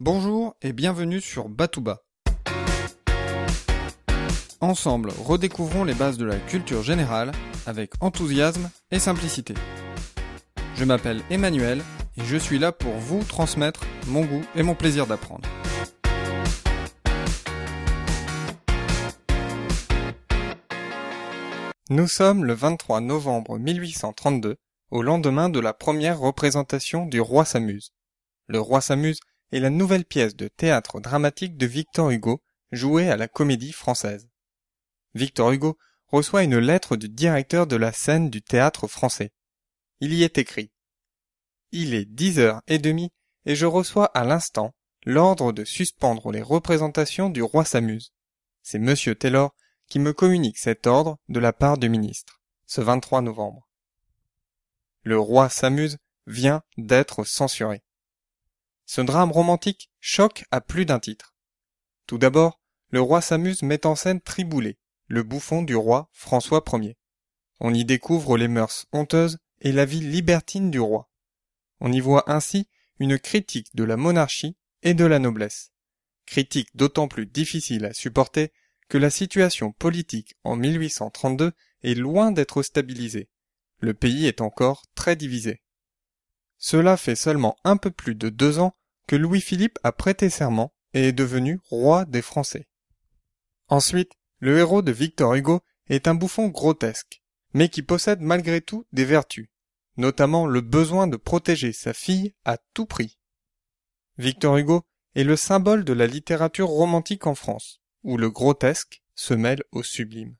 Bonjour et bienvenue sur Batouba. Ensemble, redécouvrons les bases de la culture générale avec enthousiasme et simplicité. Je m'appelle Emmanuel et je suis là pour vous transmettre mon goût et mon plaisir d'apprendre. Nous sommes le 23 novembre 1832, au lendemain de la première représentation du Roi s'amuse. Le Roi s'amuse est la nouvelle pièce de théâtre dramatique de Victor Hugo, jouée à la Comédie Française. Victor Hugo reçoit une lettre du directeur de la scène du théâtre français. Il y est écrit Il est dix heures et demie et je reçois à l'instant l'ordre de suspendre les représentations du roi s'amuse. C'est monsieur Taylor qui me communique cet ordre de la part du ministre, ce 23 novembre. Le roi s'amuse vient d'être censuré. Ce drame romantique choque à plus d'un titre. Tout d'abord, le roi s'amuse met en scène Triboulet, le bouffon du roi François Ier. On y découvre les mœurs honteuses et la vie libertine du roi. On y voit ainsi une critique de la monarchie et de la noblesse. Critique d'autant plus difficile à supporter que la situation politique en 1832 est loin d'être stabilisée. Le pays est encore très divisé. Cela fait seulement un peu plus de deux ans que Louis-Philippe a prêté serment et est devenu roi des Français. Ensuite, le héros de Victor Hugo est un bouffon grotesque, mais qui possède malgré tout des vertus, notamment le besoin de protéger sa fille à tout prix. Victor Hugo est le symbole de la littérature romantique en France, où le grotesque se mêle au sublime.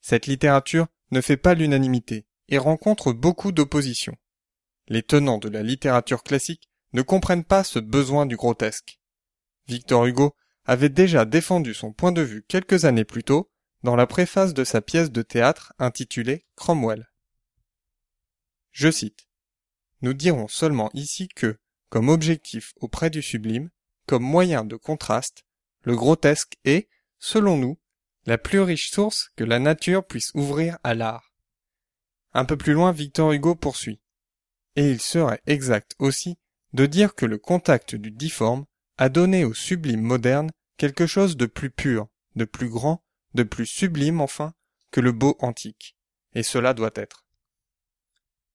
Cette littérature ne fait pas l'unanimité et rencontre beaucoup d'opposition. Les tenants de la littérature classique ne comprennent pas ce besoin du grotesque. Victor Hugo avait déjà défendu son point de vue quelques années plus tôt dans la préface de sa pièce de théâtre intitulée Cromwell. Je cite. Nous dirons seulement ici que, comme objectif auprès du sublime, comme moyen de contraste, le grotesque est, selon nous, la plus riche source que la nature puisse ouvrir à l'art. Un peu plus loin, Victor Hugo poursuit. Et il serait exact aussi de dire que le contact du difforme a donné au sublime moderne quelque chose de plus pur, de plus grand, de plus sublime enfin, que le beau antique. Et cela doit être.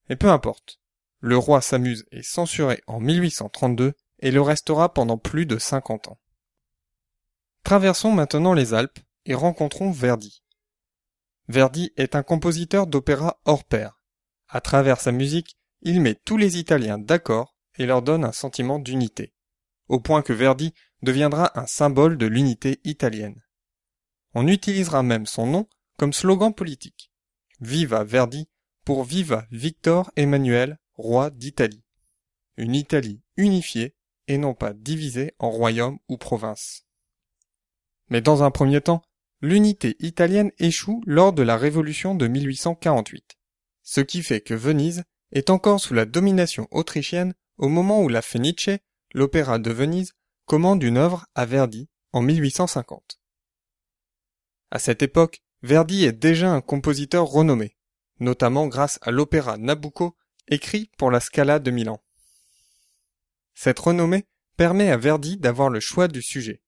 Et peu importe. Le roi s'amuse est censuré en 1832 et le restera pendant plus de 50 ans. Traversons maintenant les Alpes et rencontrons Verdi. Verdi est un compositeur d'opéra hors pair. À travers sa musique, il met tous les Italiens d'accord et leur donne un sentiment d'unité, au point que Verdi deviendra un symbole de l'unité italienne. On utilisera même son nom comme slogan politique. Viva Verdi pour Viva Victor Emmanuel, roi d'Italie. Une Italie unifiée et non pas divisée en royaumes ou provinces. Mais dans un premier temps, l'unité italienne échoue lors de la révolution de 1848, ce qui fait que Venise est encore sous la domination autrichienne au moment où la Fenice, l'opéra de Venise, commande une œuvre à Verdi en 1850. À cette époque, Verdi est déjà un compositeur renommé, notamment grâce à l'opéra Nabucco écrit pour la Scala de Milan. Cette renommée permet à Verdi d'avoir le choix du sujet.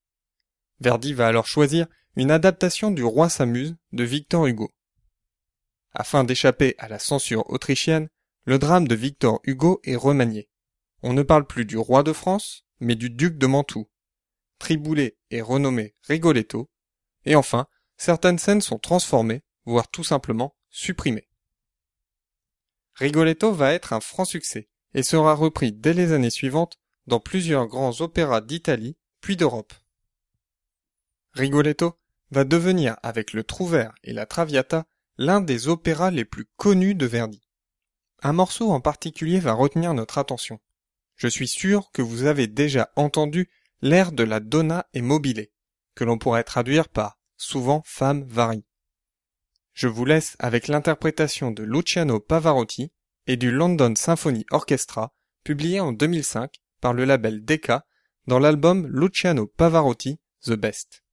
Verdi va alors choisir une adaptation du Roi s'amuse de Victor Hugo. Afin d'échapper à la censure autrichienne, le drame de Victor Hugo est remanié. On ne parle plus du roi de France, mais du duc de Mantoue. Triboulet est renommé Rigoletto, et enfin, certaines scènes sont transformées, voire tout simplement supprimées. Rigoletto va être un franc succès, et sera repris dès les années suivantes dans plusieurs grands opéras d'Italie, puis d'Europe. Rigoletto va devenir, avec le Trouvert et la Traviata, l'un des opéras les plus connus de Verdi. Un morceau en particulier va retenir notre attention. Je suis sûr que vous avez déjà entendu l'air de la Donna et Mobile, que l'on pourrait traduire par souvent femme varie. Je vous laisse avec l'interprétation de Luciano Pavarotti et du London Symphony Orchestra, publié en 2005 par le label Decca dans l'album Luciano Pavarotti The Best.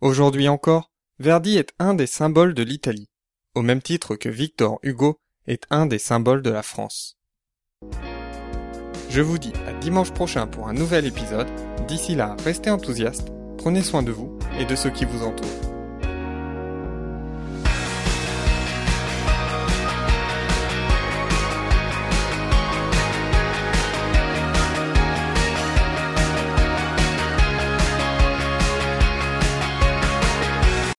Aujourd'hui encore, Verdi est un des symboles de l'Italie, au même titre que Victor Hugo est un des symboles de la France. Je vous dis à dimanche prochain pour un nouvel épisode. D'ici là, restez enthousiastes, prenez soin de vous et de ceux qui vous entourent.